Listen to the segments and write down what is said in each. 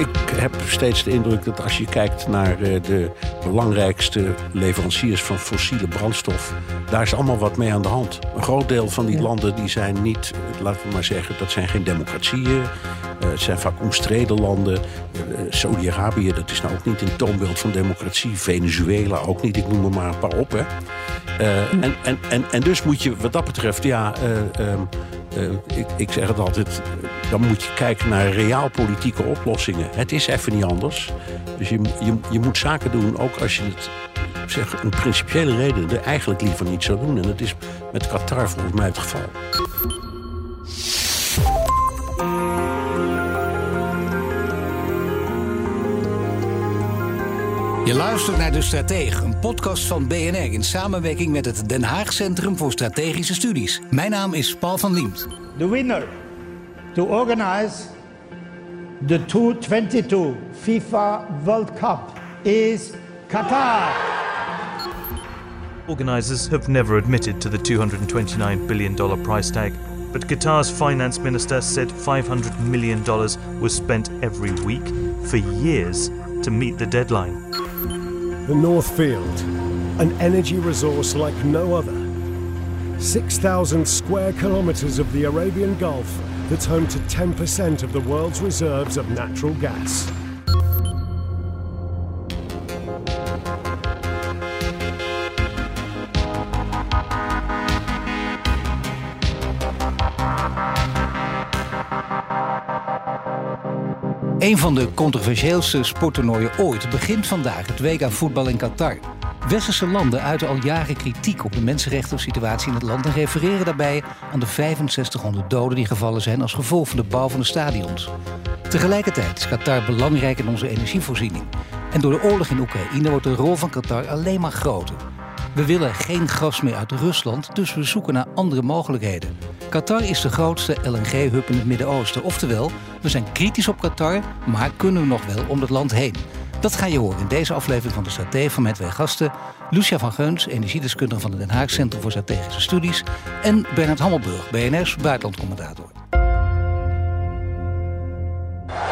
Ik heb steeds de indruk dat als je kijkt naar eh, de belangrijkste leveranciers van fossiele brandstof, daar is allemaal wat mee aan de hand. Een groot deel van die landen die zijn niet, eh, laten we maar zeggen, dat zijn geen democratieën. Uh, het zijn vaak omstreden landen. Uh, Saudi-Arabië, dat is nou ook niet een toonbeeld van democratie. Venezuela ook niet, ik noem er maar een paar op. Hè. Uh, en, en, en, en dus moet je wat dat betreft, ja, ehm, ik, ik zeg het altijd, dan moet je kijken naar realpolitieke oplossingen. Het is even niet anders. Dus je, je, je moet zaken doen, ook als je het zeg, een principiële reden er eigenlijk liever niet zou doen. En dat is met Qatar volgens mij het geval. Je luistert naar De Stratege, een podcast van BNR in samenwerking met het Den Haag Centrum voor Strategische Studies. Mijn naam is Paul van Liemt. The winner to organize the 2022 FIFA World Cup is Qatar. Organisers have never admitted to the $229 billion price tag, but Qatar's finance minister said $500 million was spent every week for years to meet the deadline. The North Field, an energy resource like no other. 6,000 square kilometres of the Arabian Gulf that's home to 10% of the world's reserves of natural gas. Een van de controversieelste sporttoernooien ooit begint vandaag, het WK voetbal in Qatar. Westerse landen uiten al jaren kritiek op de mensenrechtensituatie in het land en refereren daarbij aan de 6500 doden die gevallen zijn als gevolg van de bouw van de stadions. Tegelijkertijd is Qatar belangrijk in onze energievoorziening. En door de oorlog in Oekraïne wordt de rol van Qatar alleen maar groter. We willen geen gas meer uit Rusland, dus we zoeken naar andere mogelijkheden. Qatar is de grootste LNG-hub in het Midden-Oosten. Oftewel, we zijn kritisch op Qatar, maar kunnen we nog wel om het land heen. Dat ga je horen in deze aflevering van de Strategie van met twee gasten. Lucia van Geuns, energiedeskundige van het Den Haag Centrum voor Strategische Studies. En Bernard Hammelburg, BNR's buitenlandcommentator.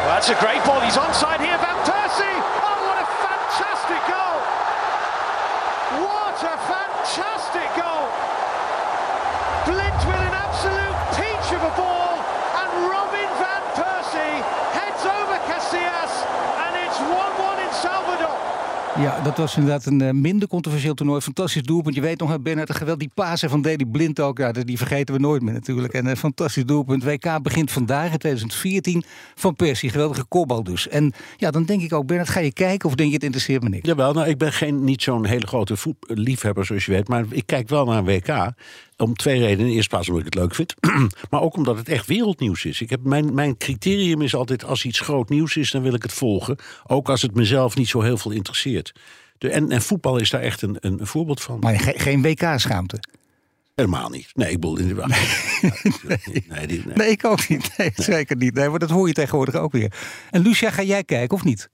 Well, that's a great ball. He's onside here, Van Persie. Oh, what a fantastic goal! What a fantastic goal! Blind with an absolute peach of a ball, and Robin van Persie heads over Casillas, and it's 1-1 in Salvador. Ja, dat was inderdaad een uh, minder controversieel toernooi. Fantastisch doelpunt. Je weet nog, hè, Bernard, geweld die pasen van Daley Blind ook. Ja, die vergeten we nooit meer natuurlijk. En een uh, fantastisch doelpunt. WK begint vandaag in 2014 van Persie. Geweldige kopbal dus. En ja, dan denk ik ook, Bernard, ga je kijken of denk je het interesseert me niks? Jawel, nou, ik ben geen, niet zo'n hele grote liefhebber zoals je weet. Maar ik kijk wel naar WK. Om twee redenen. De eerste plaats omdat ik het leuk vind. maar ook omdat het echt wereldnieuws is. Ik heb, mijn, mijn criterium is altijd als iets groot nieuws is, dan wil ik het volgen. Ook als het mezelf niet zo heel veel interesseert. De, en, en voetbal is daar echt een, een, voorbeeld van. Maar ge, geen WK-schaamte? Helemaal niet. Nee, ik bedoel in de nee. nee, nee, nee. nee, ik ook niet. Nee, zeker niet. Nee, maar dat hoor je tegenwoordig ook weer. En Lucia, ga jij kijken of niet?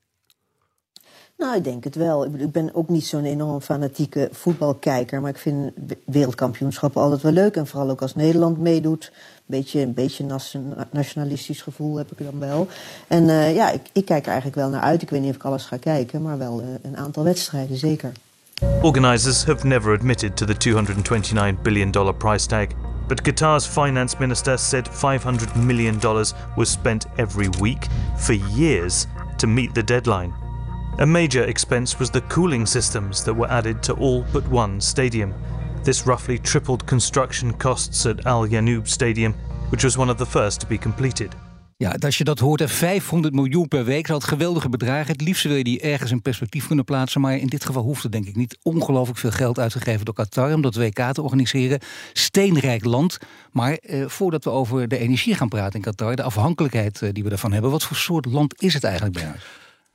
Nou, ik denk het wel. Ik ben ook niet zo'n enorm fanatieke voetbalkijker. Maar ik vind wereldkampioenschappen altijd wel leuk. En vooral ook als Nederland meedoet. Beetje, een beetje nationalistisch gevoel heb ik dan wel. En uh, ja, ik, ik, kijk er eigenlijk wel naar uit. Ik weet niet of ik alles ga kijken. Maar wel uh, een aantal wedstrijden, zeker. Organisers have never admitted to the $229 billion price tag. But Qatar's finance minister said $500 million was spent every week for years to meet the deadline. A major expense was the cooling systems that were added to all but one stadium. This roughly tripled construction costs at Al Yanoub Stadium, which was one of the first to be completed. Ja, als je dat hoort, 500 miljoen per week, dat geweldige bedragen. Het liefst wil je die ergens in perspectief kunnen plaatsen. Maar in dit geval hoeft het denk ik niet ongelooflijk veel geld uitgegeven door Qatar om dat WK te organiseren. Steenrijk land. Maar eh, voordat we over de energie gaan praten in Qatar, de afhankelijkheid eh, die we daarvan hebben. Wat voor soort land is het eigenlijk, Bernard?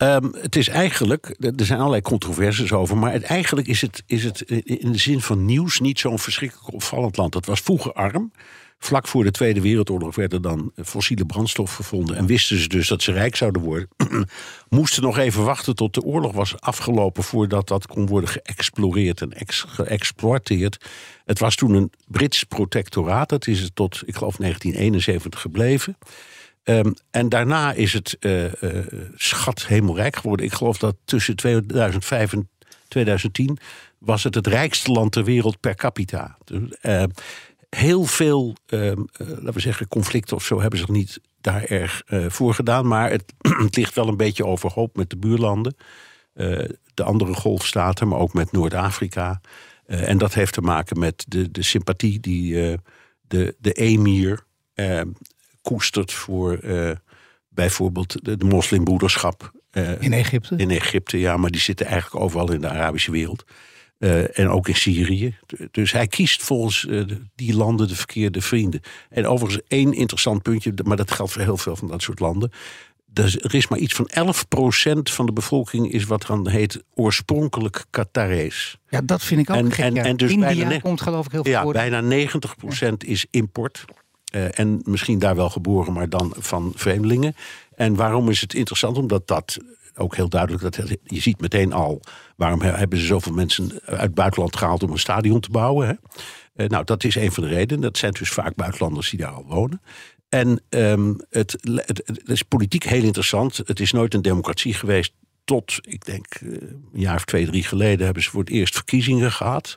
Ehm, het is eigenlijk, er zijn allerlei controversies over, maar het, eigenlijk is het, is het in de zin van nieuws niet zo'n verschrikkelijk opvallend land. Het was vroeger arm. Vlak voor de Tweede Wereldoorlog werden dan fossiele brandstof gevonden. En wisten ze dus dat ze rijk zouden worden. Moesten nog even wachten tot de oorlog was afgelopen voordat dat kon worden geëxploreerd en geëxploiteerd. Het was toen een Brits protectoraat. Dat is het tot, ik geloof, 1971 gebleven. Um, en daarna is het uh, uh, schat hemelrijk geworden. Ik geloof dat tussen 2005 en 2010 was het het rijkste land ter wereld per capita. Uh, heel veel, ehm, laten we zeggen, conflicten of zo hebben zich niet daar erg voor gedaan. Maar het, ligt wel een beetje overhoop met de buurlanden. de andere golfstaten, maar ook met Noord-Afrika. en dat heeft te maken met de, de sympathie die de, de emir ehm, koestert voor uh, bijvoorbeeld de, de moslimbroederschap. Uh, in Egypte? In Egypte, ja, maar die zitten eigenlijk overal in de Arabische wereld. Uh, en ook in Syrië. Dus hij kiest volgens die landen de verkeerde vrienden. En overigens één interessant puntje, maar dat geldt voor heel veel van dat soort landen. Er is maar iets van 11% van de bevolking is wat dan heet oorspronkelijk Qatarees. Ja, dat vind ik ook en, gek. En, en dus India bijna, komt geloof ik heel veel Ja, voor. bijna 90% is import. Uh, en misschien daar wel geboren, maar dan van vreemdelingen. En waarom is het interessant? Omdat dat ook heel duidelijk, dat, je ziet meteen al... waarom hebben ze zoveel mensen uit het buitenland gehaald om een stadion te bouwen. Hè? Uh, nou, dat is een van de redenen. Dat zijn dus vaak buitenlanders die daar al wonen. En um, het, het, het, is politiek heel interessant. Het is nooit een democratie geweest tot, ik denk, uh, een jaar of twee, drie geleden... hebben ze voor het eerst verkiezingen gehad...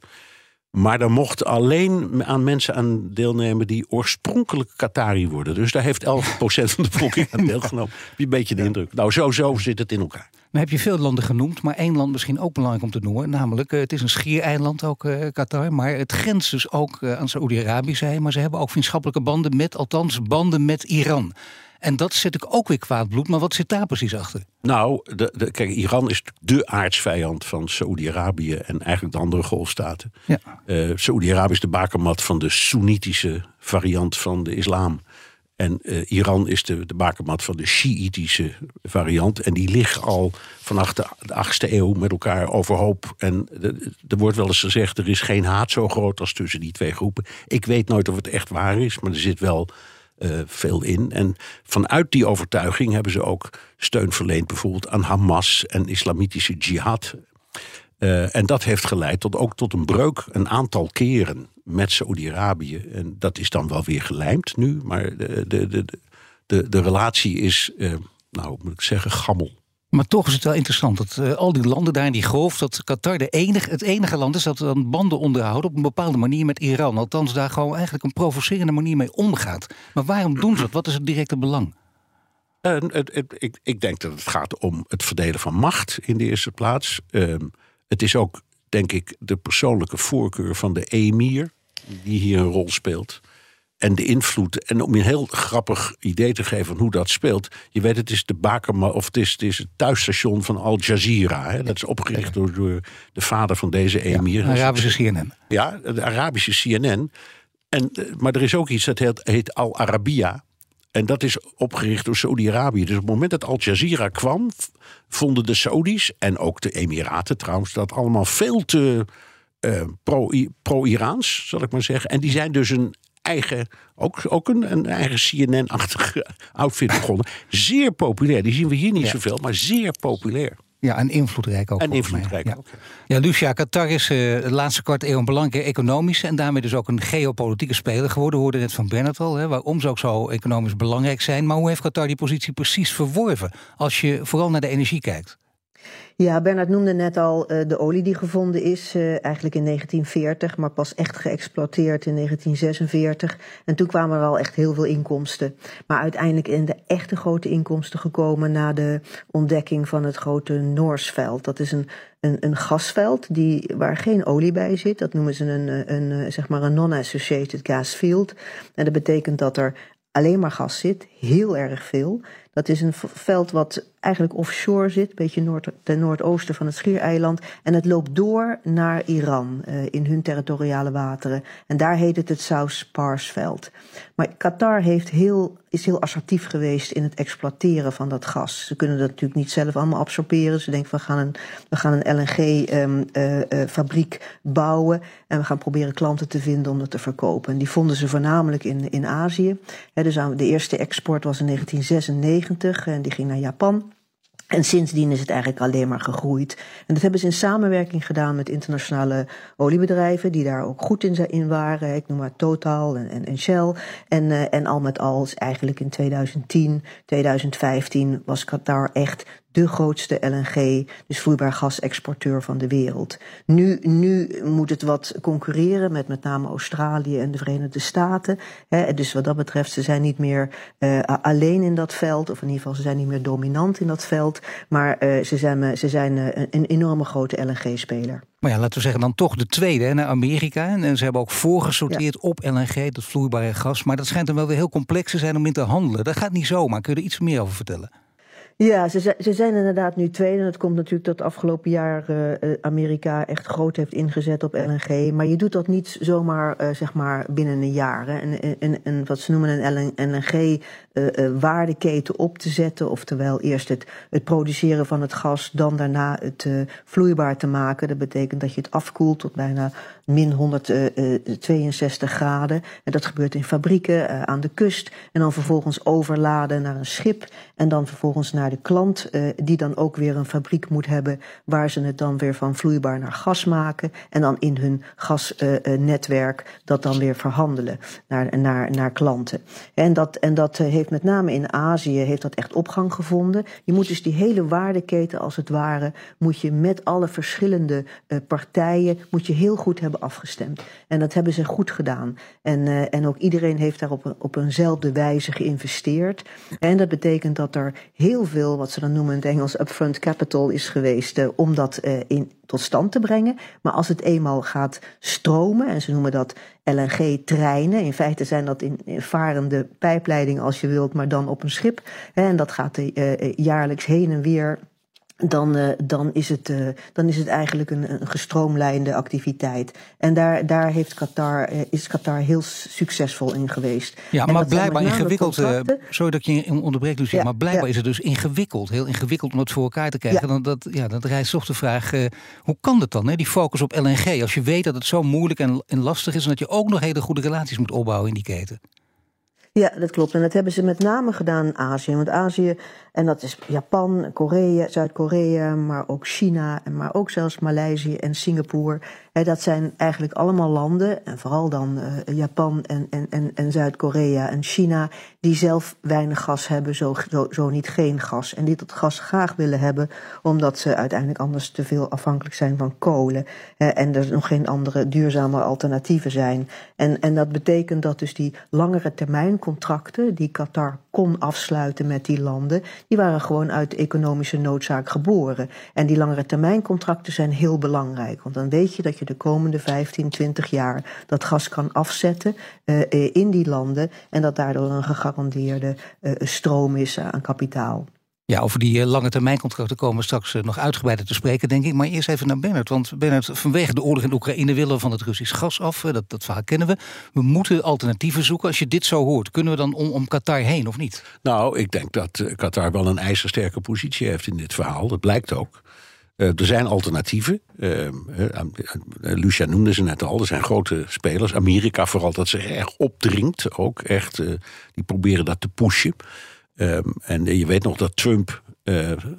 Maar er mochten alleen aan mensen aan deelnemen die oorspronkelijk Qatari worden. Dus daar heeft 11% van de bevolking aan deelgenomen. Heb je een beetje de indruk. Nou, zo, zo zit het in elkaar. Nou heb je veel landen genoemd, maar één land misschien ook belangrijk om te noemen. Namelijk, uh, het is een schiereiland ook, uh, Qatar. Maar het grenst dus ook uh, aan Saoedi-Arabië, zei Maar ze hebben ook vriendschappelijke banden met, althans banden met Iran. En dat zet ik ook weer kwaad bloed. Maar wat zit daar precies achter? Nou, de, de, kijk, Iran is de aardsvijand van Saoedi-Arabië en eigenlijk de andere golfstaten. Ja. Uh, Saoedi-Arabië is de bakermat van de Soenitische variant van de islam. En uh, Iran is de, de bakermat van de Shiïtische variant. En die liggen al vanaf de, de 8e eeuw met elkaar overhoop. En er wordt wel eens gezegd: er is geen haat zo groot als tussen die twee groepen. Ik weet nooit of het echt waar is, maar er zit wel uh, veel in. En vanuit die overtuiging hebben ze ook steun verleend, bijvoorbeeld aan Hamas en islamitische jihad. Uh, en dat heeft geleid tot ook tot een breuk een aantal keren met Saoedi-Arabië. En dat is dan wel weer gelijmd nu, maar de, de, de, de, de relatie is, uh, nou moet ik zeggen, gammel. Maar toch is het wel interessant dat uh, al die landen daar in die golf, dat Qatar de enige, het enige land is dat dan banden onderhoudt op een bepaalde manier met Iran. Althans, daar gewoon eigenlijk een provocerende manier mee omgaat. Maar waarom doen ze dat? Wat is het directe belang? Uh, het, ik, ik, denk dat het gaat om het verdelen van macht in de eerste plaats. Uh, het is ook, denk ik, de persoonlijke voorkeur van de emir die hier een rol speelt en de invloed. En om je een heel grappig idee te geven van hoe dat speelt. Je weet, het is de Bakerma, of het is, het is het thuisstation van Al Jazeera. Hè? Dat is opgericht door, door de vader van deze emir. Ja, Arabische CNN. Ja, de Arabische CNN. En, eh, maar er is ook iets dat heet, heet Al Arabiya. En dat is opgericht door Saudi-Arabië. Dus op het moment dat Al Jazeera kwam, vonden de Saudis en ook de Emiraten trouwens dat allemaal veel te uh, pro-Iraans, zal ik maar zeggen. En die zijn dus een eigen, ook, ook een, een eigen CNN-achtige outfit begonnen. Zeer populair. Die zien we hier niet zoveel, maar zeer populair. Ja, en invloedrijk ook. En invloedrijk ja. ook. Ja, Lucia, Qatar is uh, de laatste kwart eeuw een belangrijke economische en daarmee dus ook een geopolitieke speler geworden. We hoorden net van Bernard al, hè, waarom ze ook zo economisch belangrijk zijn. Maar hoe heeft Qatar die positie precies verworven als je vooral naar de energie kijkt? Ja, Bernard noemde net al uh, de olie die gevonden is, uh, eigenlijk in 1940, maar pas echt geëxploiteerd in 1946. En toen kwamen er al echt heel veel inkomsten. Maar uiteindelijk in de echte grote inkomsten gekomen na de ontdekking van het grote Noorsveld. Dat is een, een, een gasveld die, waar geen olie bij zit. Dat noemen ze een, een, een zeg maar een non-associated gas field. En dat betekent dat er alleen maar gas zit, heel erg veel. Dat is een veld wat eigenlijk offshore zit, een beetje noord, ten noordoosten van het Schiereiland. En het loopt door naar Iran, uh, in hun territoriale wateren. En daar heet het het South Parsveld. Maar Qatar heeft heel, is heel assertief geweest in het exploiteren van dat gas. Ze kunnen dat natuurlijk niet zelf allemaal absorberen. Ze denken, we gaan een, we gaan een LNG-fabriek um, uh, uh, bouwen. En we gaan proberen klanten te vinden om dat te verkopen. En die vonden ze voornamelijk in, in Azië. Dus de eerste export was in 1996 en die ging naar Japan. En sindsdien is het eigenlijk alleen maar gegroeid. En dat hebben ze in samenwerking gedaan met internationale oliebedrijven, die daar ook goed in, waren. Ik noem maar Total en, en, Shell. En, uh, en al met al, eigenlijk in 2010, 2015 was Qatar echt de grootste LNG, dus vloeibaar gasexporteur van de wereld. Nu, nu moet het wat concurreren met met name Australië en de Verenigde Staten. Hè, dus wat dat betreft, ze zijn niet meer uh, alleen in dat veld, of in ieder geval ze zijn niet meer dominant in dat veld, maar uh, ze zijn, ze zijn uh, een enorme grote LNG-speler. Maar ja, laten we zeggen dan toch de tweede hè, naar Amerika. En ze hebben ook voorgesorteerd ja. op LNG, dat vloeibare gas. Maar dat schijnt dan wel weer heel complex te zijn om in te handelen. Dat gaat niet zomaar. Kun je er iets meer over vertellen? Ja, ze, ze zijn inderdaad nu tweede. En het komt natuurlijk dat afgelopen jaar uh, Amerika echt groot heeft ingezet op LNG. Maar je doet dat niet zomaar, uh, zeg maar, binnen een jaar. Hè. En, en, en wat ze noemen een LNG-waardeketen op te zetten. Oftewel eerst het, het produceren van het gas, dan daarna het vloeibaar te maken. Dat betekent dat je het afkoelt tot bijna min 162 graden. En dat gebeurt in fabrieken, aan de kust. En dan vervolgens overladen naar een schip. En dan vervolgens naar de klant, die dan ook weer een fabriek moet hebben waar ze het dan weer van vloeibaar naar gas maken en dan in hun gasnetwerk dat dan weer verhandelen naar, naar, naar klanten. En dat, en dat heeft met name in Azië heeft dat echt opgang gevonden. Je moet dus die hele waardeketen als het ware, moet je met alle verschillende partijen, moet je heel goed hebben afgestemd. En dat hebben ze goed gedaan. En, en ook iedereen heeft daar op, op eenzelfde wijze geïnvesteerd. En dat betekent dat er heel veel, wat ze dan noemen in het Engels, upfront capital is geweest uh, om dat uh, in, tot stand te brengen. Maar als het eenmaal gaat stromen, en ze noemen dat LNG-treinen, in feite zijn dat in, in varende pijpleidingen als je wilt, maar dan op een schip. En dat gaat jaarlijks heen en weer dan, uh, dan, is het, uh, dan is het eigenlijk een, een gestroomlijnde activiteit. En daar, daar heeft Qatar, uh, is Qatar heel succesvol in geweest. Ja, maar blijkbaar ingewikkeld. sorry dat ik je onderbreek, Lucie. Ja, maar blijkbaar ja. is het dus ingewikkeld. Heel ingewikkeld om het voor elkaar te krijgen. Ja. Dan, dat, ja, dat rijst toch de vraag: hoe kan dat dan? Hè? Die focus op LNG. Als je weet dat het zo moeilijk en, en lastig is. en dat je ook nog hele goede relaties moet opbouwen in die keten. Ja, dat klopt. En dat hebben ze met name gedaan in Azië. Want Azië, en dat is Japan, Korea, Zuid-Korea, maar ook China, maar ook zelfs Maleisië en Singapore. Dat zijn eigenlijk allemaal landen, en vooral dan uh, Japan en, en, en, en Zuid-Korea en China, die zelf weinig gas hebben, zo, zo, zo niet geen gas. En die dat gas graag willen hebben, omdat ze uiteindelijk anders te veel afhankelijk zijn van kolen. En er nog geen andere duurzame alternatieven zijn. En, en dat betekent dat dus die langere termijn contracten die Qatar kon afsluiten met die landen, die waren gewoon uit economische noodzaak geboren. En die langere termijn contracten zijn heel belangrijk, want dan weet je dat je de komende 15, 20 jaar dat gas kan afzetten uh, in die landen en dat daardoor een gegarandeerde uh, stroom is aan kapitaal. Ja, over die lange termijn contracten komen we straks nog uitgebreider te spreken, denk ik. Maar eerst even naar Bernard. Want Bernard, vanwege de oorlog in Oekraïne willen we van het Russisch gas af. Dat, dat verhaal kennen we. We moeten alternatieven zoeken. Als je dit zo hoort, kunnen we dan om, om Qatar heen of niet? Nou, ik denk dat Qatar wel een ijzersterke positie heeft in dit verhaal. Dat blijkt ook. Er zijn alternatieven. Uh, Lucia noemde ze net al. Er zijn grote spelers. Amerika vooral dat zich erg opdringt. Ook echt. die proberen dat te pushen. Um, en je weet nog dat Trump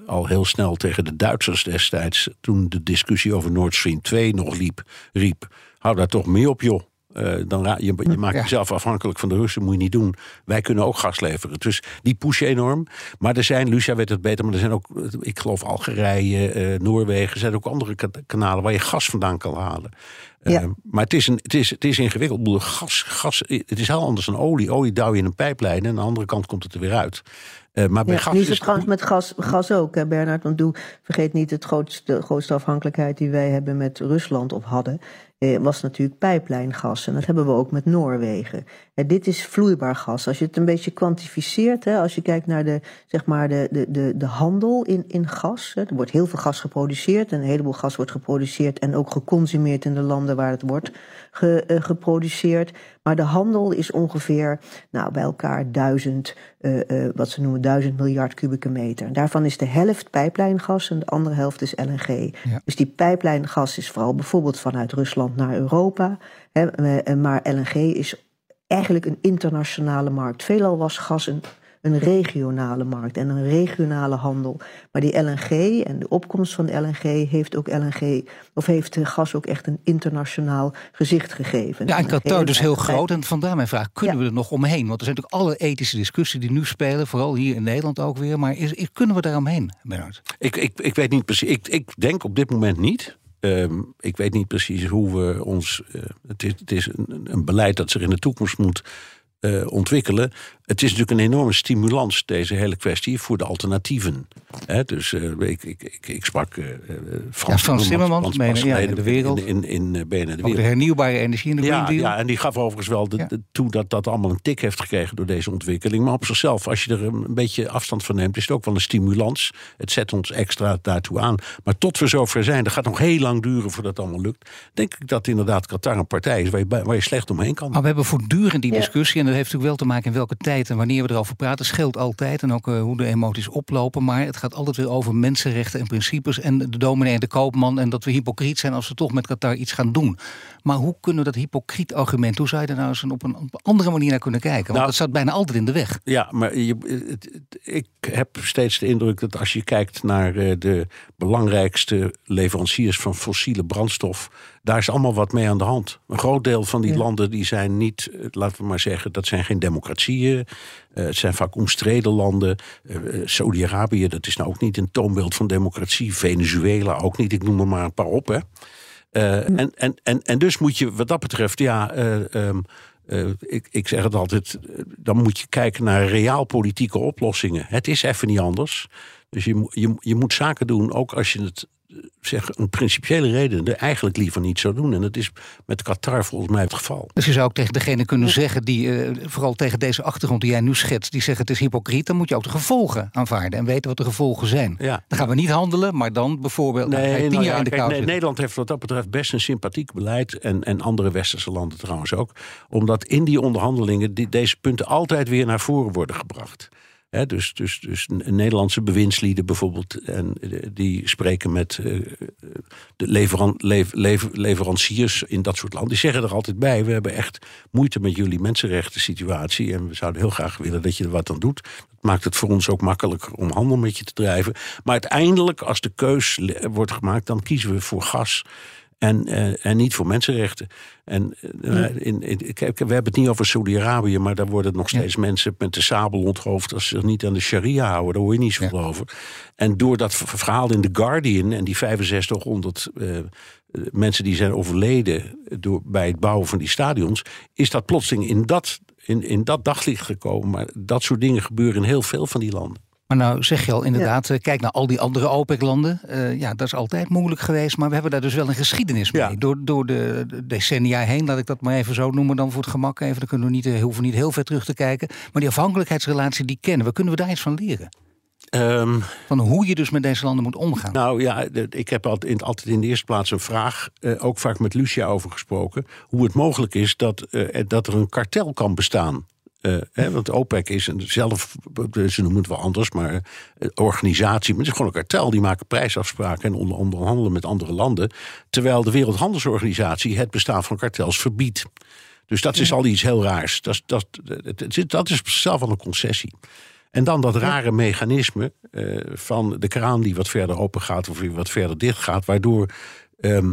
al heel snel tegen de Duitsers destijds. toen de discussie over Nord Stream 2 nog liep. riep. Hou daar toch mee op, joh. Uh, dan ra je, je maakt ja. jezelf afhankelijk van de Russen, moet je niet doen. Wij kunnen ook gas leveren. Dus die pushen enorm. Maar er zijn, Lucia weet het beter, maar er zijn ook, ik geloof Algerije, uh, Noorwegen, er zijn ook andere kanalen waar je gas vandaan kan halen. Ja. Uh, maar het is, een, het, is, het is ingewikkeld. Gas, gas, het is heel anders dan olie. Olie duw je in een pijplijn en aan de andere kant komt het er weer uit. Uh, maar bij ja, gas nu is het trouwens met gas, gas ook, hè, Bernard. Want doe, vergeet niet het grootste, de grootste afhankelijkheid die wij hebben met Rusland of hadden. Eh, was natuurlijk pijplijngas. En dat hebben we ook met Noorwegen. Eh, dit is vloeibaar gas. Als je het een beetje kwantificeert, hè, als je kijkt naar de, zeg maar de, de, de, de handel in, in gas. Hè, er wordt heel veel gas geproduceerd. En een heleboel gas wordt geproduceerd en ook geconsumeerd in de landen waar het wordt ge, uh, geproduceerd. Maar de handel is ongeveer nou, bij elkaar duizend, uh, uh, wat ze noemen duizend miljard kubieke meter. Daarvan is de helft pijplijngas en de andere helft is LNG. Ja. Dus die pijplijngas is vooral bijvoorbeeld vanuit Rusland naar Europa. Hè, maar LNG is eigenlijk een internationale markt. Veelal was gas een een regionale markt en een regionale handel. Maar die LNG en de opkomst van de LNG heeft ook LNG, of heeft gas ook echt een internationaal gezicht gegeven. Ja, en Qatar dus heel groot. En vandaar mijn vraag: kunnen ja. we er nog omheen? Want er zijn natuurlijk alle ethische discussies die nu spelen, vooral hier in Nederland ook weer. Maar is, kunnen we daar omheen, Bernard? Ik, ik, ik weet niet precies. Ik, ik denk op dit moment niet. Um, ik weet niet precies hoe we ons. Uh, het is, het is een, een, beleid dat zich in de toekomst moet uh, ontwikkelen. Het is natuurlijk een enorme stimulans, deze hele kwestie, voor de alternatieven. He, dus uh, ik, ik, ik, ik, sprak uh, Frans, ja, Frans Timmermans, ja, in de wereld. In, in, in, BNN de wereld. de hernieuwbare energie in de ja, Green Deal. Ja, en die gaf overigens wel de, de, toe dat dat allemaal een tik heeft gekregen door deze ontwikkeling. Maar op zichzelf, als je er een beetje afstand van neemt, is het ook wel een stimulans. Het zet ons extra daartoe aan. Maar tot we zover zijn, dat gaat nog heel lang duren voordat het allemaal lukt. Denk ik dat inderdaad Qatar een partij is waar je, waar je slecht omheen kan. Maar we hebben voortdurend die discussie, en dat heeft natuurlijk wel te maken in welke tijd en wanneer we erover praten, scheelt altijd. En ook uh, hoe de emoties oplopen. Maar het gaat altijd weer over mensenrechten en principes. En de dominee en de koopman. En dat we hypocriet zijn als we toch met Qatar iets gaan doen. Maar hoe kunnen we dat hypocriet argument, hoe zou je daar nou eens op een, op een andere manier naar kunnen kijken? Want Nou, dat staat bijna altijd in de weg. Ja, maar je, ik heb steeds de indruk dat als je kijkt naar eh, de belangrijkste leveranciers van fossiele brandstof, daar is allemaal wat mee aan de hand. Een groot deel van die Ja. landen die zijn niet, eh, laten we maar zeggen, dat zijn geen democratieën. Eh, het zijn vaak omstreden landen. Eh, Saudi-Arabië, dat is nou ook niet een toonbeeld van democratie. Venezuela ook niet, ik noem er maar een paar op. Hè. Eh, en, en, en, en dus moet je wat dat betreft, ja, eh, ehm, eh, ik, ik zeg het altijd, dan moet je kijken naar realpolitieke oplossingen. Het is even niet anders. Dus je, je, je moet zaken doen, ook als je het zeg, een principiële reden er eigenlijk liever niet zou doen. En dat is met Qatar volgens mij het geval. Dus je zou ook tegen degene kunnen zeggen, die, eh, vooral tegen deze achtergrond die jij nu schetst, die zeggen het is hypocriet, dan moet je ook de gevolgen aanvaarden en weten wat de gevolgen zijn. Ja. Dan gaan we niet handelen, maar dan bijvoorbeeld nou, tien jaar ja, in de kijk. Nederland heeft wat dat betreft best een sympathiek beleid. En, en andere westerse landen trouwens ook. Omdat in die onderhandelingen die, deze punten altijd weer naar voren worden gebracht. Dus, dus, dus Nederlandse bewindslieden bijvoorbeeld, en, eh, die spreken met eh, de leveran, lev- lev- leveranciers in dat soort landen. Die zeggen er altijd bij: we hebben echt moeite met jullie mensenrechten situatie. En we zouden heel graag willen dat je er wat aan doet. Dat maakt het voor ons ook makkelijker om handel met je te drijven. Maar uiteindelijk, als de keus wordt gemaakt, dan kiezen we voor gas. En, eh, en niet voor mensenrechten. En eh, in, in, kijk, we hebben het niet over Saudi-Arabië, maar daar worden nog steeds mensen met de sabel onthoofd als ze zich niet aan de sharia houden. Daar hoor je niet zoveel over. En door dat verhaal in The Guardian en die 6500 eh, eh, mensen die zijn overleden door, bij het bouwen van die stadions, is dat plotseling in dat, in, in dat daglicht gekomen. Maar dat soort dingen gebeuren in heel veel van die landen. Maar nou zeg je al inderdaad, eh, kijk naar al die andere OPEC-landen. Eh, ja, dat is altijd moeilijk geweest, maar we hebben daar dus wel een geschiedenis mee. Ja. Door, door de, de decennia heen, laat ik dat maar even zo noemen, dan voor het gemak even. Dan kunnen we niet, eh, hoeven niet heel ver terug te kijken. Maar die afhankelijkheidsrelatie, die kennen we. Kunnen we daar iets van leren? Ehm, Van hoe je dus met deze landen moet omgaan. Nou ja, ik heb altijd in, altijd in de eerste plaats een vraag, eh, ook vaak met Lucia over gesproken, hoe het mogelijk is dat, eh, dat er een kartel kan bestaan. Eh, hè, want OPEC is een zelf, ze noemen het wel anders, maar eh, organisatie. Maar het is gewoon een kartel. Die maken prijsafspraken en onder, onderhandelen met andere landen. Terwijl de Wereldhandelsorganisatie het bestaan van kartels verbiedt. Dus dat is al iets heel raars. Dat, is- dat, dat is zichzelf al een concessie. En dan dat rare mechanisme eh, van de kraan die wat verder open gaat of weer wat verder dicht gaat, waardoor ehm,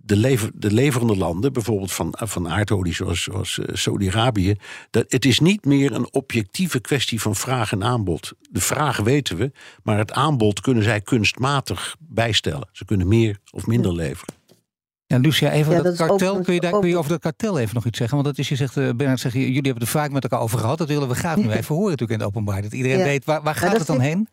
de, lever, de leverende landen, bijvoorbeeld van, van aardolie zoals, zoals eh, Saudi-Arabië, dat het is niet meer een objectieve kwestie van vraag en aanbod. De vraag weten we, maar het aanbod kunnen zij kunstmatig bijstellen. Ze kunnen meer of minder leveren. Ja, Lucia, even ja, dat, dat kartel. Kun je, daar, kun je over dat kartel even nog iets zeggen? Want dat is, je zegt, uh, Bernard, zeg, jullie hebben het er vaak met elkaar over gehad. Dat willen we graag nu even horen natuurlijk in het openbaar. Dat iedereen weet, waar, waar gaat het dan heen?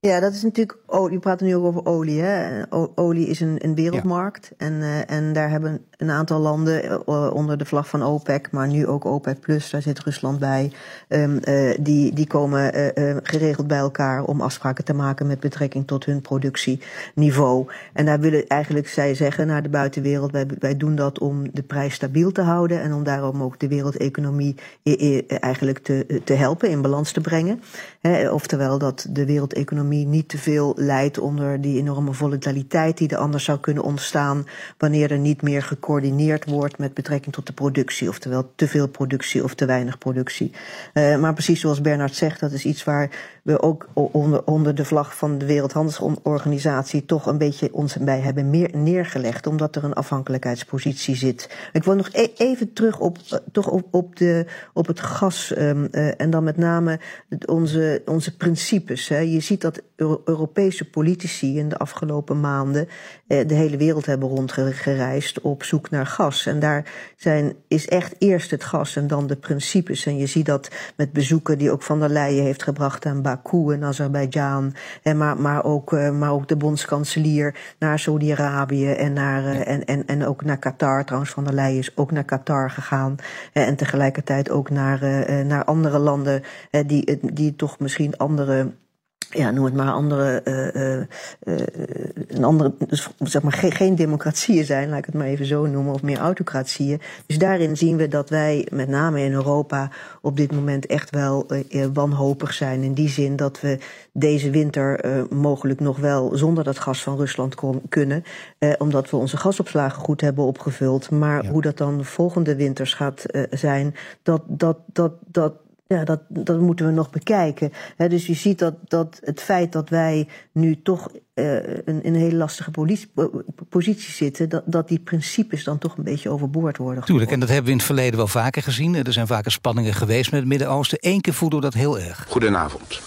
Ja, dat is natuurlijk. Oh, je praat nu ook over olie. Hè? olie is een, een wereldmarkt. En, uh, en daar hebben een aantal landen uh, onder de vlag van OPEC, maar nu ook OPEC Plus, daar zit Rusland bij. Um, uh, die, die komen geregeld bij elkaar om afspraken te maken met betrekking tot hun productieniveau. En daar willen eigenlijk zij zeggen naar de buitenwereld: wij, wij doen dat om de prijs stabiel te houden en om daarom ook de wereldeconomie eigenlijk te, te helpen, in balans te brengen. He, oftewel dat de wereldeconomie niet te veel leidt onder die enorme volatiliteit die er anders zou kunnen ontstaan wanneer er niet meer gecoördineerd wordt met betrekking tot de productie, oftewel te veel productie of te weinig productie. Uh, maar precies zoals Bernard zegt, dat is iets waar we ook onder, onder de vlag van de Wereldhandelsorganisatie toch een beetje ons bij hebben meer neergelegd, omdat er een afhankelijkheidspositie zit. Ik wil nog e even terug op, uh, toch op, op, de, op het gas um, uh, en dan met name onze, onze principes. Hè. Je ziet dat Europese politici in de afgelopen maanden eh, de hele wereld hebben rondgereisd op zoek naar gas. En daar zijn, is echt eerst het gas en dan de principes. En je ziet dat met bezoeken die ook Van der Leyen heeft gebracht aan Baku en Azerbeidzjan. Maar, maar, ook, eh, maar ook de bondskanselier naar Saudi-Arabië en, naar, eh, en, en, en ook naar Qatar. Trouwens, Van der Leyen is ook naar Qatar gegaan. En tegelijkertijd ook naar, naar andere landen die, die toch misschien andere ja, noem het maar andere, uh, uh, een andere dus zeg maar geen, geen democratieën zijn, laat ik het maar even zo noemen, of meer autocratieën. Dus daarin zien we dat wij, met name in Europa, op dit moment echt wel wanhopig zijn. In die zin dat we deze winter mogelijk nog wel zonder dat gas van Rusland kon, kunnen, omdat we onze gasopslagen goed hebben opgevuld. Maar hoe dat dan volgende winters gaat zijn, dat, dat, dat, dat ja, dat, dat moeten we nog bekijken. dus je ziet dat, dat het feit dat wij nu toch uh, in, een hele lastige politie, positie zitten, dat, dat die principes dan toch een beetje overboord worden. Tuurlijk, en dat hebben we in het verleden wel vaker gezien. Er zijn vaker spanningen geweest met het Midden-Oosten. Eén keer voelden we dat heel erg. Goedenavond.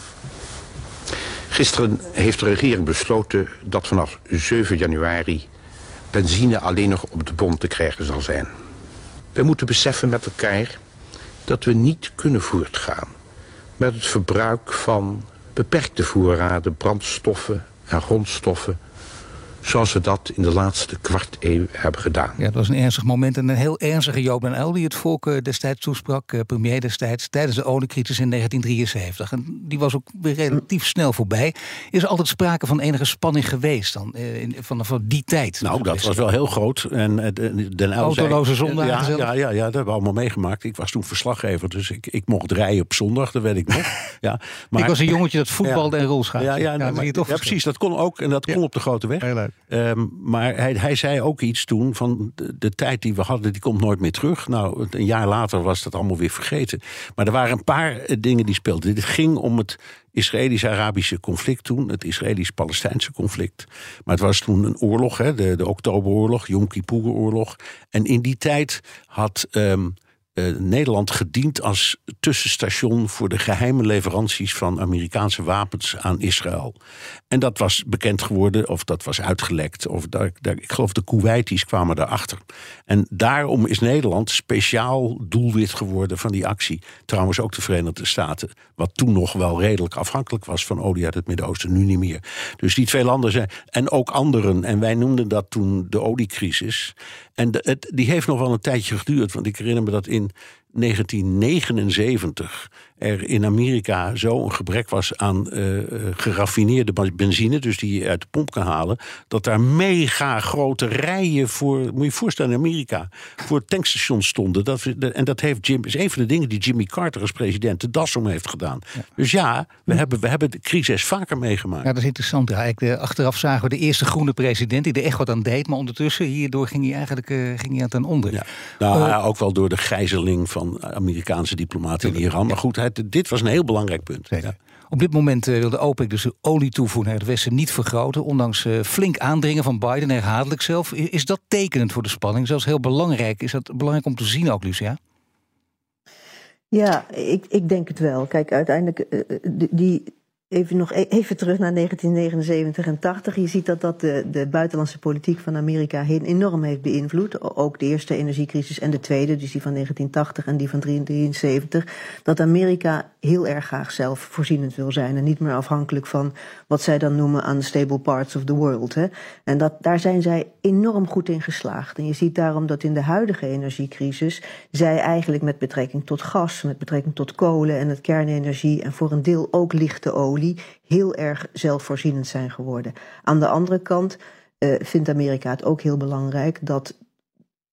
Gisteren heeft de regering besloten dat vanaf 7 januari benzine alleen nog op de bond te krijgen zal zijn. We moeten beseffen met elkaar dat we niet kunnen voortgaan met het verbruik van beperkte voorraden brandstoffen en grondstoffen zoals we dat in de laatste kwart eeuw hebben gedaan. Ja, dat was een ernstig moment en een heel ernstige Joop en El die het volk eh, destijds toesprak, eh, premier destijds, tijdens de oliecrisis in 1973. En die was ook weer relatief snel voorbij. Is er altijd sprake van enige spanning geweest dan, eh, vanaf die tijd? Nou, dat was wel heel groot. En Den El Autoloze zondag. Ja, ja, ja, ja, dat hebben we allemaal meegemaakt. Ik was toen verslaggever, dus ik, ik mocht rijden op zondag, dat weet ik nog. Ja, maar, ik was een jongetje dat voetbalde en rolschaatste. Ja, ja, ja, ja, precies. Dat kon ook en dat kon op de grote weg. Ehm, maar hij, hij zei ook iets toen van de, tijd die we hadden, die komt nooit meer terug. Nou, een jaar later was dat allemaal weer vergeten. Maar er waren een paar eh, dingen die speelden. Dit ging om het Israëlisch-Arabische conflict toen, het Israëlisch-Palestijnse conflict. Maar het was toen een oorlog, hè, de, de Oktoberoorlog, Yom Kippur-oorlog. En in die tijd had. Uh, Nederland gediend als tussenstation voor de geheime leveranties van Amerikaanse wapens aan Israël. En dat was bekend geworden, of dat was uitgelekt. Of daar, daar, ik geloof de Kuwaitis kwamen daarachter. En daarom is Nederland speciaal doelwit geworden van die actie. Trouwens ook de Verenigde Staten, wat toen nog wel redelijk afhankelijk was van olie uit het Midden-Oosten, nu niet meer. Dus die twee landen zijn, en ook anderen, en wij noemden dat toen de oliecrisis. En die heeft nog wel een tijdje geduurd, want ik herinner me dat in 1979 er in Amerika zo'n gebrek was aan uh, geraffineerde benzine, dus die je uit de pomp kan halen, dat daar mega grote rijen voor, moet je je voorstellen, in Amerika, voor tankstations stonden. Dat, en dat heeft Jim, is een van de dingen die Jimmy Carter als president de das om heeft gedaan. Dus ja, we, hebben, we hebben de crisis vaker meegemaakt. Ja, dat is interessant. Ja, achteraf zagen we de eerste groene president die er echt wat aan deed, maar ondertussen hierdoor ging hij eigenlijk uh, ging hij aan ten onder. Ja. Nou, ook wel door de gijzeling van Amerikaanse diplomaten in Iran. Maar goed, dit was een heel belangrijk punt. Ja. Op dit moment uh, wil de OPEC dus de olietoevoer naar het Westen niet vergroten. Ondanks uh, flink aandringen van Biden, herhaaldelijk zelf. Is, dat tekenend voor de spanning? Zelfs heel belangrijk. Is dat belangrijk om te zien ook, Lucia? Ja, ik, ik denk het wel. Kijk, uiteindelijk, uh, die, Even nog e- even terug naar 1979 en 80. Je ziet dat dat de, de buitenlandse politiek van Amerika heel enorm heeft beïnvloed. Ook de eerste energiecrisis en de tweede, dus die van 1980 en die van 1973. Dat Amerika heel erg graag zelfvoorzienend wil zijn en niet meer afhankelijk van wat zij dan noemen unstable parts of the world. Hè. En dat, daar zijn zij enorm goed in geslaagd. En je ziet daarom dat in de huidige energiecrisis zij eigenlijk met betrekking tot gas, met betrekking tot kolen en het kernenergie en voor een deel ook lichte olie heel erg zelfvoorzienend zijn geworden. Aan de andere kant uh, vindt Amerika het ook heel belangrijk dat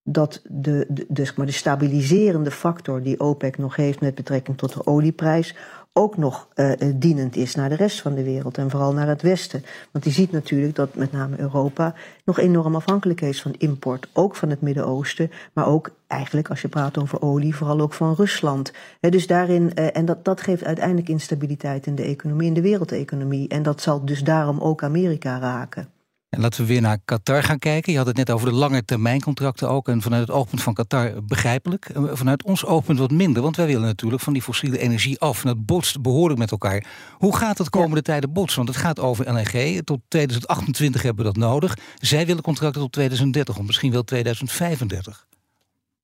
dat de, de, de, maar de stabiliserende factor die OPEC nog heeft met betrekking tot de olieprijs ook nog uh, dienend is naar de rest van de wereld en vooral naar het Westen. Want je ziet natuurlijk dat met name Europa nog enorm afhankelijk is van import, ook van het Midden-Oosten, maar ook eigenlijk als je praat over olie, vooral ook van Rusland. He, dus daarin, uh, en dat, dat geeft uiteindelijk instabiliteit in de economie, in de wereldeconomie. En dat zal dus daarom ook Amerika raken. En laten we weer naar Qatar gaan kijken. Je had het net over de lange termijn contracten ook. En vanuit het oogpunt van Qatar begrijpelijk. Eh, vanuit ons oogpunt wat minder. Want wij willen natuurlijk van die fossiele energie af. En dat botst behoorlijk met elkaar. Hoe gaat het komende tijden botsen? Want het gaat over LNG. Tot 2028 hebben we dat nodig. Zij willen contracten tot 2030 of misschien wel 2035.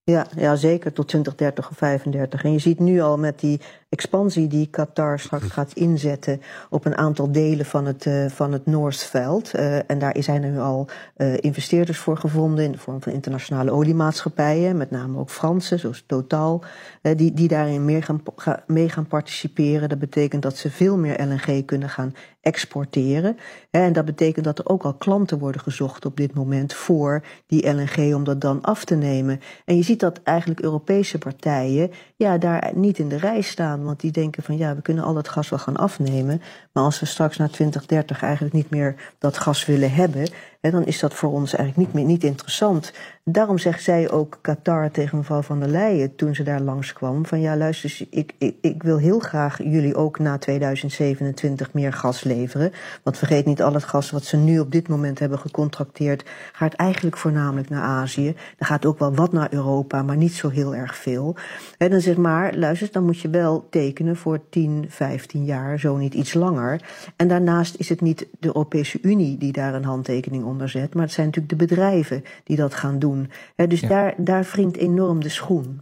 Ja, ja, zeker tot 2030 of 35. En je ziet nu al met die expansie die Qatar straks gaat inzetten op een aantal delen van het, uh, van het Noordveld. Uh, en daar zijn nu al uh, investeerders voor gevonden in de vorm van internationale oliemaatschappijen, met name ook Franse, zoals Total, die, die daarin meer gaan, ga, mee gaan participeren. Dat betekent dat ze veel meer LNG kunnen gaan exporteren. En dat betekent dat er ook al klanten worden gezocht op dit moment voor die LNG om dat dan af te nemen. En je ziet dat eigenlijk Europese partijen ja, daar niet in de rij staan. Want die denken van ja, we kunnen al dat gas wel gaan afnemen. Maar als we straks na 2030 eigenlijk niet meer dat gas willen hebben, hè, dan is dat voor ons eigenlijk niet meer niet interessant. Daarom zegt zij ook Qatar tegen mevrouw van der Leyen toen ze daar langskwam: van ja, luister, ik, ik, ik wil heel graag jullie ook na 2027 meer gas leveren. Want vergeet niet, al het gas wat ze nu op dit moment hebben gecontracteerd, gaat eigenlijk voornamelijk naar Azië. Er gaat ook wel wat naar Europa, maar niet zo heel erg veel. En dan zegt maar, luister, dan moet je wel tekenen voor 10, 15 jaar, zo niet iets langer. En daarnaast is het niet de Europese Unie die daar een handtekening onder zet, maar het zijn natuurlijk de bedrijven die dat gaan doen. dus ja. daar, daar wringt enorm de schoen.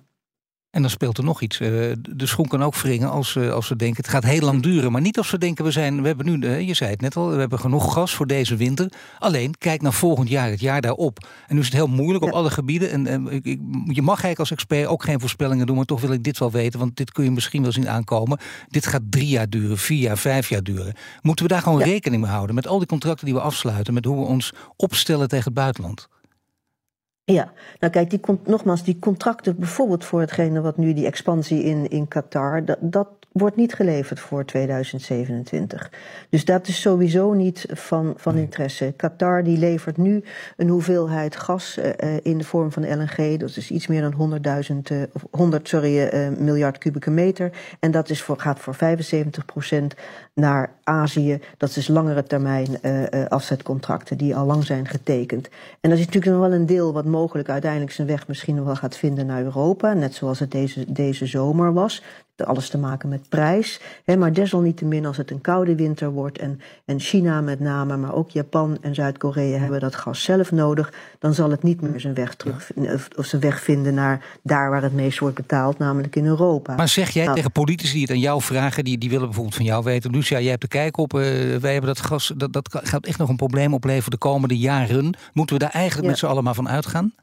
En dan speelt er nog iets. Eh, de schoen kan ook wringen als, als we denken... het gaat heel lang duren. Maar niet als we denken, we zijn... we hebben nu, eh, je zei het net al, we hebben genoeg gas voor deze winter. Alleen, kijk naar volgend jaar, het jaar daarop. En nu is het heel moeilijk op alle gebieden. En, en ik, je mag eigenlijk als expert ook geen voorspellingen doen... maar toch wil ik dit wel weten, want dit kun je misschien wel zien aankomen. Dit gaat drie jaar duren, vier jaar, vijf jaar duren. Moeten we daar gewoon ja. rekening mee houden? Met al die contracten die we afsluiten... met hoe we ons opstellen tegen het buitenland? Ja, nou kijk, die, nogmaals, die contracten bijvoorbeeld voor hetgene wat nu die expansie in, in Qatar, dat, dat wordt niet geleverd voor 2027. Dus dat is sowieso niet van, van interesse. Qatar die levert nu een hoeveelheid gas uh, in de vorm van LNG. Dat is iets meer dan 100.000, uh, 100 sorry, uh, miljard kubieke meter. En dat is voor, gaat voor 75 procent naar Azië. Dat is langere termijn afzetcontracten die al lang zijn getekend. En dat is natuurlijk nog wel een deel wat mogelijk uiteindelijk zijn weg misschien wel gaat vinden naar Europa. Net zoals het deze, deze zomer was alles te maken met prijs. Hè, maar desalniettemin als het een koude winter wordt en, en China met name, maar ook Japan en Zuid-Korea hebben dat gas zelf nodig, dan zal het niet meer zijn weg terug of zijn weg vinden naar daar waar het meest wordt betaald, namelijk in Europa. Maar zeg jij nou, tegen politici die het aan jou vragen, die, die willen bijvoorbeeld van jou weten, Lucia, jij hebt de kijk op, uh, wij hebben dat gas, dat, dat gaat echt nog een probleem opleveren de komende jaren. Moeten we daar eigenlijk ja. met z'n allen maar van uitgaan?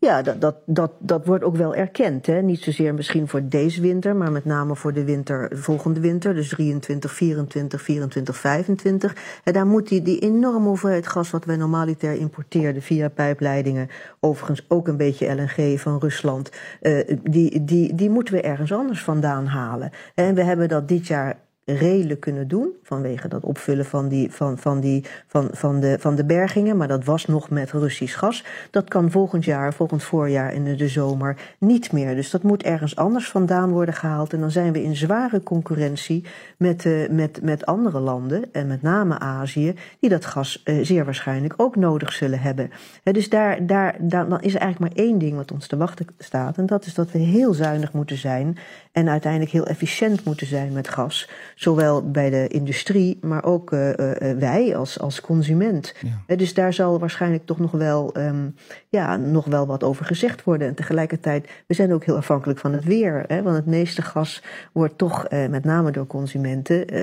Ja, dat, dat, dat, dat wordt ook wel erkend. Hè? Niet zozeer misschien voor deze winter, maar met name voor de winter, de volgende winter, dus 23, 24, 24, 25. En daar moet die, die enorme hoeveelheid gas wat wij normaliter importeerden via pijpleidingen, overigens ook een beetje LNG van Rusland, uh, die, die, die moeten we ergens anders vandaan halen. En we hebben dat dit jaar redelijk kunnen doen. Vanwege dat opvullen van, die, van, van, die, van, van, de, van de bergingen. Maar dat was nog met Russisch gas. Dat kan volgend jaar, volgend voorjaar in de, zomer niet meer. Dus dat moet ergens anders vandaan worden gehaald. En dan zijn we in zware concurrentie met, uh, met, met andere landen. En met name Azië. Die dat gas uh, zeer waarschijnlijk ook nodig zullen hebben. He, dus daar, daar, daar, dan is eigenlijk maar één ding wat ons te wachten staat. En dat is dat we heel zuinig moeten zijn. En uiteindelijk heel efficiënt moeten zijn met gas Zowel bij de industrie, maar ook uh, uh, wij als, als consument. Ja. dus daar zal waarschijnlijk toch nog wel, um, ja, nog wel wat over gezegd worden. En tegelijkertijd, we zijn ook heel afhankelijk van het weer. Hè, want het meeste gas wordt toch met name door consumenten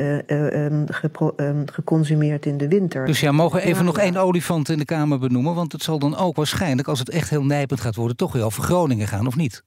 um, gepro, um, geconsumeerd in de winter. Dus ja, mogen we even nog één olifant in de Kamer benoemen? Want het zal dan ook waarschijnlijk, als het echt heel nijpend gaat worden, toch weer over Groningen gaan, of niet?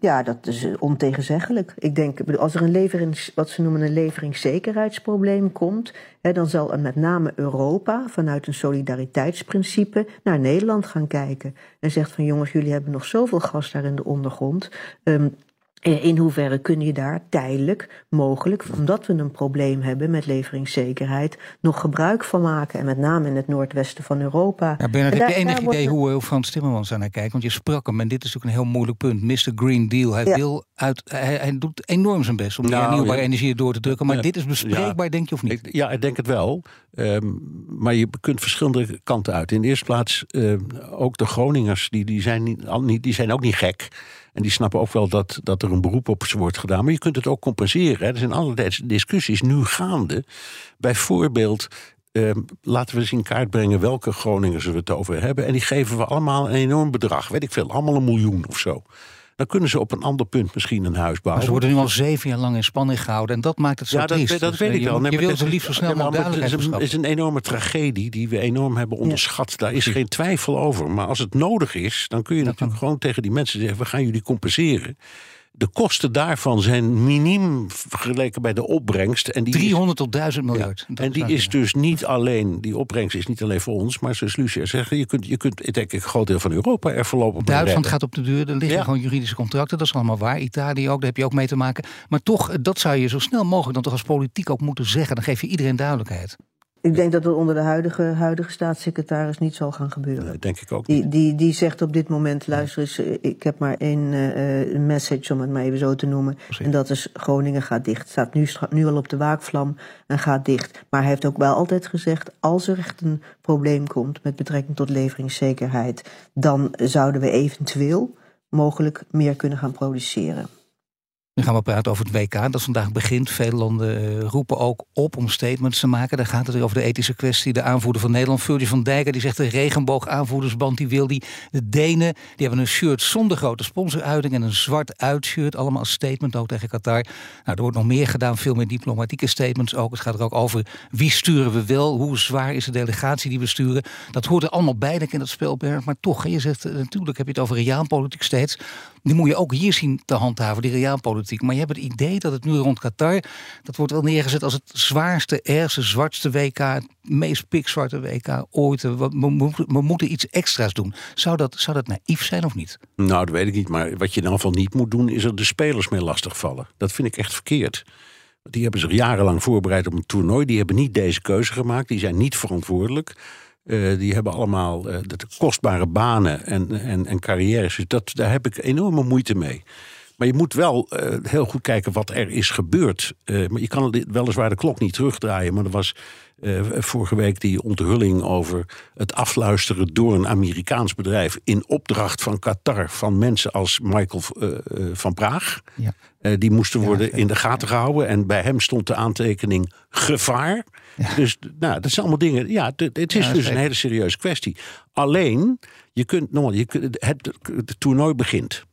Ja, dat is ontegenzeggelijk. Ik denk, als er een leverings, wat ze noemen een leveringszekerheidsprobleem komt, hè, dan zal met name Europa vanuit een solidariteitsprincipe naar Nederland gaan kijken. En zegt van jongens, jullie hebben nog zoveel gas daar in de ondergrond. Um, eh, in hoeverre kun je daar tijdelijk, mogelijk, omdat we een probleem hebben met leveringszekerheid, nog gebruik van maken? En met name in het noordwesten van Europa. Ja, Bernard, heb je enig idee hoe, hoe Frans Timmermans daar naar kijkt? Want je sprak hem, en dit is ook een heel moeilijk punt. Mr. Green Deal. Hij, wil uit, hij, hij, doet enorm zijn best om nou, hernieuwbare energie door te drukken. Maar dit is bespreekbaar, denk je of niet? Ik, ja, ik denk het wel. Um, maar je kunt verschillende kanten uit. In de eerste plaats, uh, ook de Groningers, die, die, zijn niet, die zijn ook niet gek. En die snappen ook wel dat, dat er een beroep op ze wordt gedaan. Maar je kunt het ook compenseren. Hè. Er zijn allerlei discussies nu gaande. Bijvoorbeeld, eh, laten we eens in kaart brengen welke Groningers we het over hebben. En die geven we allemaal een enorm bedrag. Weet ik veel, allemaal een miljoen of zo dan kunnen ze op een ander punt misschien een huis bouwen. Maar ze worden nu al zeven jaar lang in spanning gehouden en dat maakt het zo ja, triest. Dat, dat dus, weet ik eh, wel. Je, je wilt ze liefst zo snel mogelijk Het is een enorme tragedie die we enorm hebben onderschat. Daar is geen twijfel over. Maar als het nodig is, dan kun je natuurlijk gewoon tegen die mensen zeggen... we gaan jullie compenseren. De kosten daarvan zijn miniem vergeleken bij de opbrengst. En die 300 tot 1000 miljard. Ja, en die is dus niet alleen, die opbrengst is niet alleen voor ons, maar zoals Lucia zegt, je kunt, je kunt denk ik, een groot deel van Europa er voorlopig Duitsland gaat op de deur, er liggen gewoon juridische contracten, dat is allemaal waar. Italië ook, daar heb je ook mee te maken. Maar toch, dat zou je zo snel mogelijk dan toch als politiek ook moeten zeggen. Dan geef je iedereen duidelijkheid. Ik denk dat het onder de huidige, huidige staatssecretaris niet zal gaan gebeuren. Nee, denk ik ook niet. Die, die, die zegt op dit moment, luister eens, eh, ik heb maar één uh, message, om het maar even zo te noemen. En dat is Groningen gaat dicht. Staat nu, nu al op de waakvlam en gaat dicht. Maar hij heeft ook wel altijd gezegd, als er echt een probleem komt met betrekking tot leveringszekerheid, dan zouden we eventueel mogelijk meer kunnen gaan produceren. Nu gaan we praten over het WK dat vandaag begint. Veel landen eh, roepen ook op om statements te maken. Daar gaat het over de ethische kwestie. De aanvoerder van Nederland, Virgil van Dijken, die zegt de regenboogaanvoerdersband, die wil die. De Denen, die hebben een shirt zonder grote sponsoruiting en een zwart uitshirt. Allemaal als statement ook tegen Qatar. Nou, er wordt nog meer gedaan, veel meer diplomatieke statements ook. Het gaat er ook over wie sturen we wel, hoe zwaar is de delegatie die we sturen. Dat hoort er allemaal bij, denk in dat spelberg. Maar toch, je zegt, eh, natuurlijk heb je het over reaalpolitiek steeds. Die moet je ook hier zien te handhaven, die reaalpolitiek. Maar je hebt het idee dat het nu rond Qatar, dat wordt wel neergezet als het zwaarste, ergste, zwartste WK, het meest pikzwarte WK ooit. We, we, moeten iets extra's doen. Zou dat, zou dat naïef zijn of niet? Nou, dat weet ik niet. Maar wat je in ieder geval niet moet doen, is er de spelers mee lastigvallen. Dat vind ik echt verkeerd. Die hebben zich jarenlang voorbereid op een toernooi. Die hebben niet deze keuze gemaakt. Die zijn niet verantwoordelijk. Uh, die hebben allemaal uh, de kostbare banen en, en, en carrières. Dus dat, daar heb ik enorme moeite mee. Maar je moet wel uh, heel goed kijken wat er is gebeurd. maar je kan weliswaar de klok niet terugdraaien. Maar er was vorige week die onthulling over het afluisteren door een Amerikaans bedrijf. in opdracht van Qatar van mensen als Michael van Praag. Ja. die moesten worden in de gaten gehouden. En bij hem stond de aantekening gevaar. Dus nou, dat zijn allemaal dingen. Ja, het, is dus een hele serieuze kwestie. Alleen, je kunt, nog, je kunt, het, het toernooi begint.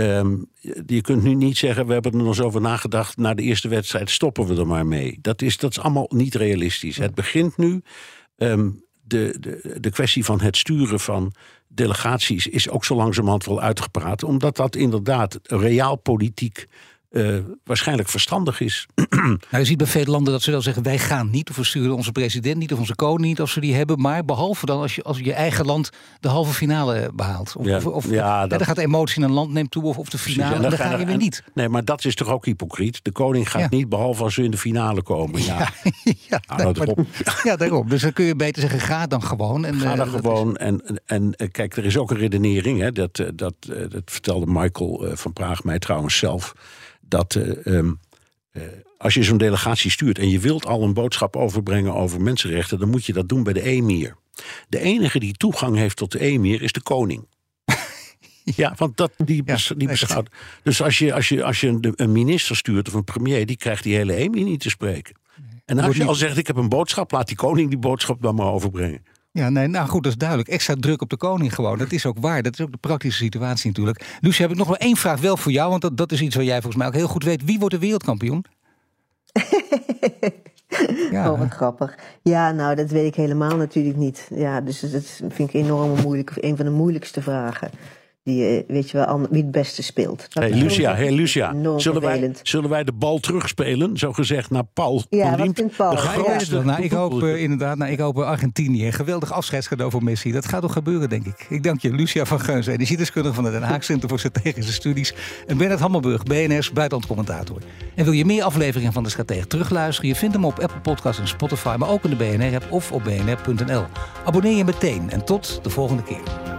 Um, je kunt nu niet zeggen, we hebben er nog eens over nagedacht. Na de eerste wedstrijd stoppen we er maar mee. Dat is, dat is allemaal niet realistisch. Het begint nu. Um, de, de, de kwestie van het sturen van delegaties is ook zo langzamerhand wel uitgepraat. Omdat dat inderdaad realpolitiek uh, waarschijnlijk verstandig is. Nou, je ziet bij veel landen dat ze wel zeggen: wij gaan niet, of we sturen onze president niet, of onze koning niet, als ze die hebben. Maar behalve dan als je, als je eigen land de halve finale behaalt. Of, ja, of, ja, dat... dan gaat de emotie in een land neemt toe, of, of de finale, en dan, ga je weer niet. Nee, maar dat is toch ook hypocriet? De koning gaat niet, behalve als ze in de finale komen. Ja, ja, nou, maar, ja, daarom. Dus dan kun je beter zeggen: ga dan gewoon. En, ga dan uh, gewoon. Is... En, en, en kijk, er is ook een redenering, hè, dat, dat, dat vertelde Michael van Praag mij trouwens zelf dat uh, um, uh, als je zo'n delegatie stuurt en je wilt al een boodschap overbrengen over mensenrechten, dan moet je dat doen bij de emir. De enige die toegang heeft tot de emir is de koning. Ja, want dat, die, Ja, bes- die nee, beschouwt. Dus als je, als, je, als je een, minister stuurt of een premier, die krijgt die hele EMI niet te spreken. En als je al zegt: Ik heb een boodschap, laat die koning die boodschap dan maar overbrengen. Ja, nee, nou goed, dat is duidelijk. Extra druk op de koning gewoon. Dat is ook waar. Dat is ook de praktische situatie natuurlijk. Lucia, heb ik nog wel één vraag wel voor jou. Want dat, dat is iets wat jij volgens mij ook heel goed weet. Wie wordt de wereldkampioen? ja, Oh, wat grappig. Ja, nou, dat weet ik helemaal natuurlijk niet. Ja, dus dat vind ik enorm moeilijk. Een van de moeilijkste vragen. Die, eh, weet je wel, wie het beste speelt. Hey Lucia, hey Lucia zullen, wij, zullen wij de bal terugspelen? Zo gezegd naar Paul. Ja, van wat Paul? de Ja, Ja, grootste. Nou, ik hoop eh, inderdaad, nou, ik hoop eh, Argentinië. Een geweldig afscheidscadeau voor Messi. Dat gaat toch gebeuren, denk ik. Ik dank je, Lucia van Geuns, energiedeskundige van het Den Haag Center voor Strategische Studies. En Bernard Hammelburg, BNR's buitenlandcommentator. En wil je meer afleveringen van de Stratege terugluisteren? Je vindt hem op Apple Podcasts en Spotify, maar ook in de BNR-app of op bnr.nl. Abonneer je meteen en tot de volgende keer.